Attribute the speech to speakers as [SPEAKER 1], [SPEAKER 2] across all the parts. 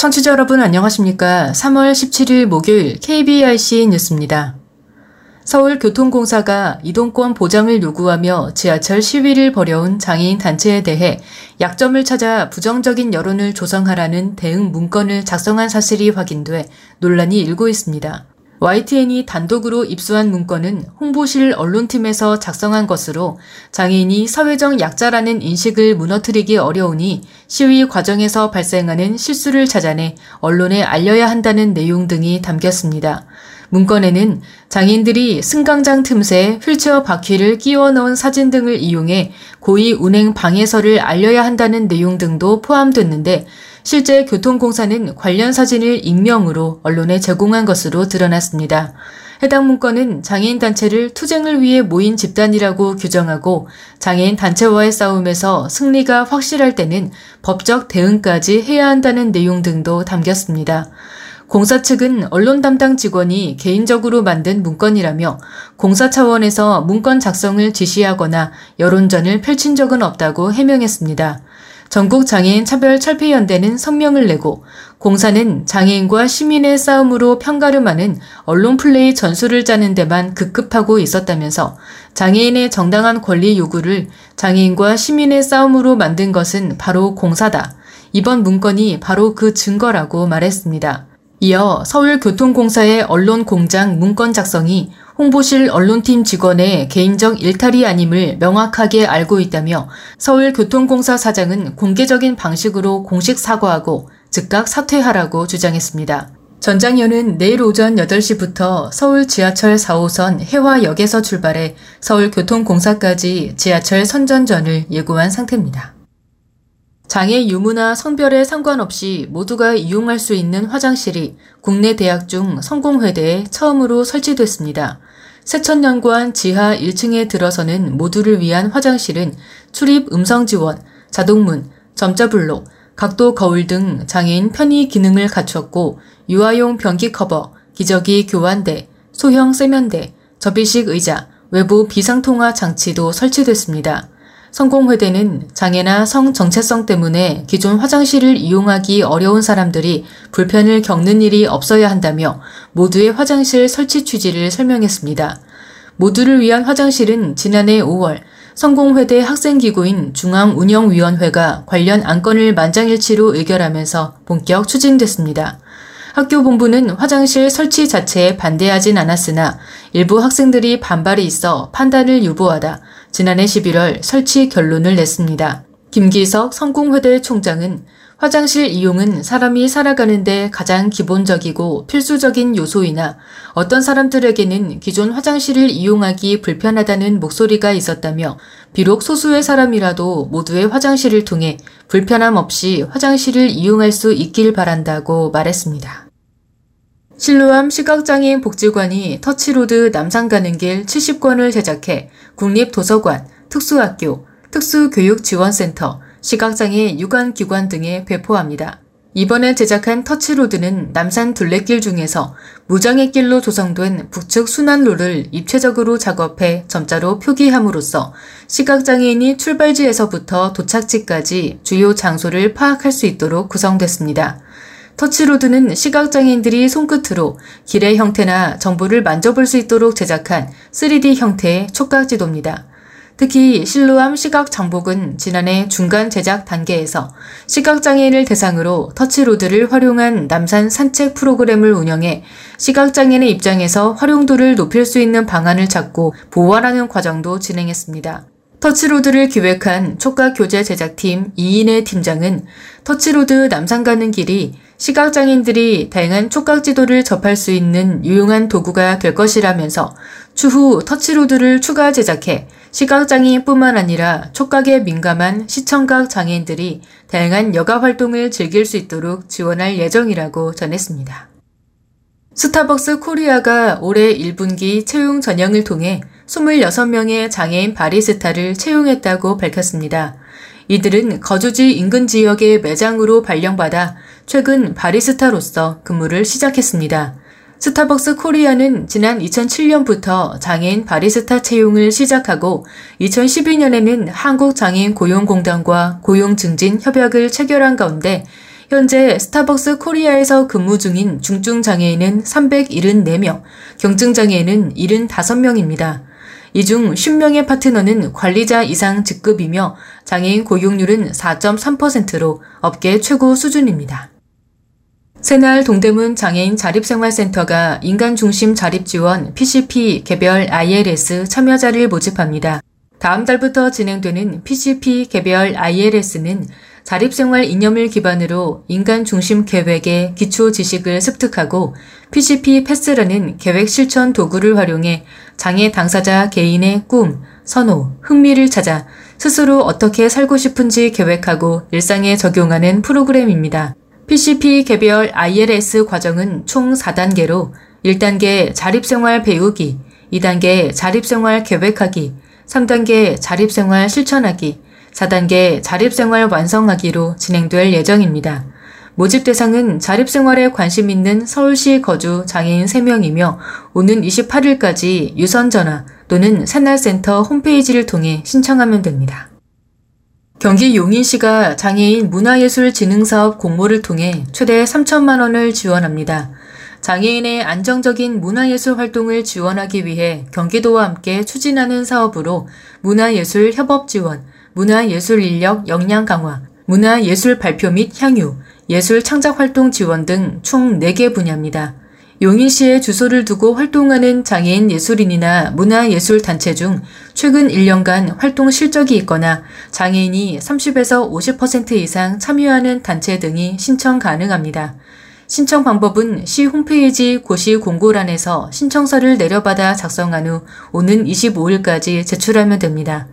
[SPEAKER 1] 청취자 여러분 안녕하십니까? 3월 17일 목요일 KBRC 뉴스입니다. 서울교통공사가 이동권 보장을 요구하며 지하철 시위를 벌여온 장애인 단체에 대해 약점을 찾아 부정적인 여론을 조성하라는 대응 문건을 작성한 사실이 확인돼 논란이 일고 있습니다. YTN이 단독으로 입수한 문건은 홍보실 언론팀에서 작성한 것으로 장애인이 사회적 약자라는 인식을 무너뜨리기 어려우니 시위 과정에서 발생하는 실수를 찾아내 언론에 알려야 한다는 내용 등이 담겼습니다. 문건에는 장인들이 승강장 틈새 휠체어 바퀴를 끼워 넣은 사진 등을 이용해 고의 운행 방해서를 알려야 한다는 내용 등도 포함됐는데 실제 교통공사는 관련 사진을 익명으로 언론에 제공한 것으로 드러났습니다. 해당 문건은 장애인 단체를 투쟁을 위해 모인 집단이라고 규정하고 장애인 단체와의 싸움에서 승리가 확실할 때는 법적 대응까지 해야 한다는 내용 등도 담겼습니다. 공사 측은 언론 담당 직원이 개인적으로 만든 문건이라며 공사 차원에서 문건 작성을 지시하거나 여론전을 펼친 적은 없다고 해명했습니다. 전국 장애인 차별 철폐 연대는 성명을 내고 공사는 장애인과 시민의 싸움으로 평가름하는 언론 플레이 전술을 짜는 데만 급급하고 있었다면서 장애인의 정당한 권리 요구를 장애인과 시민의 싸움으로 만든 것은 바로 공사다. 이번 문건이 바로 그 증거라고 말했습니다. 이어 서울교통공사의 언론공장 문건 작성이 홍보실 언론팀 직원의 개인적 일탈이 아님을 명확하게 알고 있다며 서울교통공사 사장은 공개적인 방식으로 공식 사과하고 즉각 사퇴하라고 주장했습니다. 전장현은 내일 오전 8시부터 서울 지하철 4호선 해화역에서 출발해 서울교통공사까지 지하철 선전전을 예고한 상태입니다. 장애 유무나 성별에 상관없이 모두가 이용할 수 있는 화장실이 국내 대학 중 성공회대에 처음으로 설치됐습니다. 세천연구원 지하 1층에 들어서는 모두를 위한 화장실은 출입 음성 지원, 자동문, 점자 블록, 각도 거울 등 장애인 편의 기능을 갖췄고 유아용 변기 커버, 기저귀 교환대, 소형 세면대, 접이식 의자, 외부 비상통화 장치도 설치됐습니다. 성공회대는 장애나 성 정체성 때문에 기존 화장실을 이용하기 어려운 사람들이 불편을 겪는 일이 없어야 한다며 모두의 화장실 설치 취지를 설명했습니다. 모두를 위한 화장실은 지난해 5월 성공회대 학생기구인 중앙운영위원회가 관련 안건을 만장일치로 의결하면서 본격 추진됐습니다. 학교 본부는 화장실 설치 자체에 반대하진 않았으나 일부 학생들이 반발이 있어 판단을 유보하다 지난해 11월 설치 결론을 냈습니다. 김기석 성공회대 총장은 화장실 이용은 사람이 살아가는데 가장 기본적이고 필수적인 요소이나 어떤 사람들에게는 기존 화장실을 이용하기 불편하다는 목소리가 있었다며 비록 소수의 사람이라도 모두의 화장실을 통해 불편함 없이 화장실을 이용할 수 있길 바란다고 말했습니다. 실루암 시각장애인 복지관이 터치로드 남산 가는 길 70권을 제작해 국립도서관, 특수학교, 특수교육지원센터, 시각장애 유관기관 등에 배포합니다. 이번에 제작한 터치로드는 남산 둘레길 중에서 무장의 길로 조성된 북측 순환로를 입체적으로 작업해 점자로 표기함으로써 시각장애인이 출발지에서부터 도착지까지 주요 장소를 파악할 수 있도록 구성됐습니다. 터치로드는 시각장애인들이 손끝으로 길의 형태나 정보를 만져볼 수 있도록 제작한 3D 형태의 촉각 지도입니다. 특히 실루암 시각 장복은 지난해 중간 제작 단계에서 시각장애인을 대상으로 터치로드를 활용한 남산 산책 프로그램을 운영해 시각장애인의 입장에서 활용도를 높일 수 있는 방안을 찾고 보완하는 과정도 진행했습니다. 터치로드를 기획한 촉각 교재 제작팀 이인의 팀장은 터치로드 남산 가는 길이 시각장애인들이 다양한 촉각 지도를 접할 수 있는 유용한 도구가 될 것이라면서 추후 터치로드를 추가 제작해 시각장애인뿐만 아니라 촉각에 민감한 시청각 장애인들이 다양한 여가 활동을 즐길 수 있도록 지원할 예정이라고 전했습니다. 스타벅스 코리아가 올해 1분기 채용 전형을 통해 26명의 장애인 바리스타를 채용했다고 밝혔습니다. 이들은 거주지 인근 지역의 매장으로 발령받아 최근 바리스타로서 근무를 시작했습니다. 스타벅스 코리아는 지난 2007년부터 장애인 바리스타 채용을 시작하고 2012년에는 한국장애인 고용공단과 고용증진 협약을 체결한 가운데 현재 스타벅스 코리아에서 근무 중인 중증장애인은 374명, 경증장애인은 75명입니다. 이 중 10명의 파트너는 관리자 이상 직급이며 장애인 고용률은 4.3%로 업계 최고 수준입니다. 새날 동대문 장애인 자립생활센터가 인간중심 자립지원 PCP 개별 ILS 참여자를 모집합니다. 다음 달부터 진행되는 PCP 개별 ILS는 자립생활 이념을 기반으로 인간 중심 계획의 기초 지식을 습득하고 PCP 패스라는 계획 실천 도구를 활용해 장애 당사자 개인의 꿈, 선호, 흥미를 찾아 스스로 어떻게 살고 싶은지 계획하고 일상에 적용하는 프로그램입니다. PCP 개별 ILS 과정은 총 4단계로 1단계 자립생활 배우기, 2단계 자립생활 계획하기, 3단계 자립생활 실천하기, 4단계 자립생활 완성하기로 진행될 예정입니다. 모집 대상은 자립생활에 관심 있는 서울시 거주 장애인 3명이며 오는 28일까지 유선전화 또는 새날센터 홈페이지를 통해 신청하면 됩니다. 경기 용인시가 장애인 문화예술진흥사업 공모를 통해 최대 3천만 원을 지원합니다. 장애인의 안정적인 문화예술 활동을 지원하기 위해 경기도와 함께 추진하는 사업으로 문화예술 협업 지원, 문화예술 인력 역량 강화, 문화예술 발표 및 향유, 예술 창작 활동 지원 등 총 4개 분야입니다. 용인시에 주소를 두고 활동하는 장애인 예술인이나 문화예술 단체 중 최근 1년간 활동 실적이 있거나 장애인이 30에서 50% 이상 참여하는 단체 등이 신청 가능합니다. 신청 방법은 시 홈페이지 고시 공고란에서 신청서를 내려받아 작성한 후 오는 25일까지 제출하면 됩니다.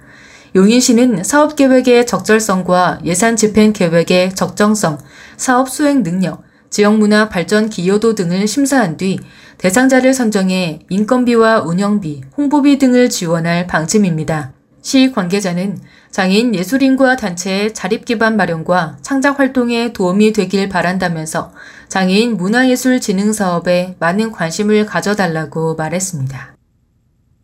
[SPEAKER 1] 용인시는 사업 계획의 적절성과 예산 집행 계획의 적정성, 사업 수행 능력, 지역문화 발전 기여도 등을 심사한 뒤 대상자를 선정해 인건비와 운영비, 홍보비 등을 지원할 방침입니다. 시 관계자는 장애인 예술인과 단체의 자립 기반 마련과 창작 활동에 도움이 되길 바란다면서 장애인 문화예술 진흥 사업에 많은 관심을 가져달라고 말했습니다.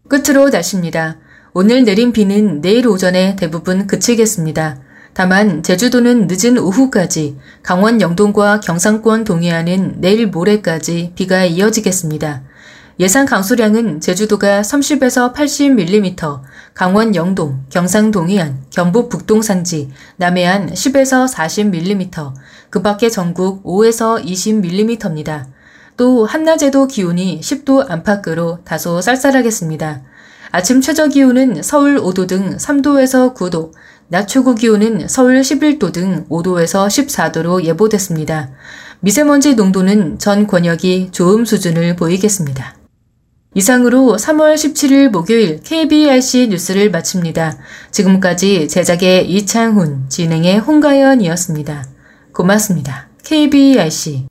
[SPEAKER 1] 끝으로 날씨입니다. 오늘 내린 비는 내일 오전에 대부분 그치겠습니다. 다만 제주도는 늦은 오후까지, 강원 영동과 경상권 동해안은 내일 모레까지 비가 이어지겠습니다. 예상 강수량은 제주도가 30에서 80mm, 강원 영동, 경상 동해안, 경북 북동 산지, 남해안 10에서 40mm, 그 밖에 전국 5에서 20mm입니다. 또 한낮에도 기온이 10도 안팎으로 다소 쌀쌀하겠습니다. 아침 최저 기온은 서울 5도 등 3도에서 9도, 낮 최고 기온은 서울 11도 등 5도에서 14도로 예보됐습니다. 미세먼지 농도는 전 권역이 좋음 수준을 보이겠습니다. 이상으로 3월 17일 목요일 KBRC 뉴스를 마칩니다. 지금까지 제작의 이창훈, 진행의 홍가연이었습니다. 고맙습니다. KBRC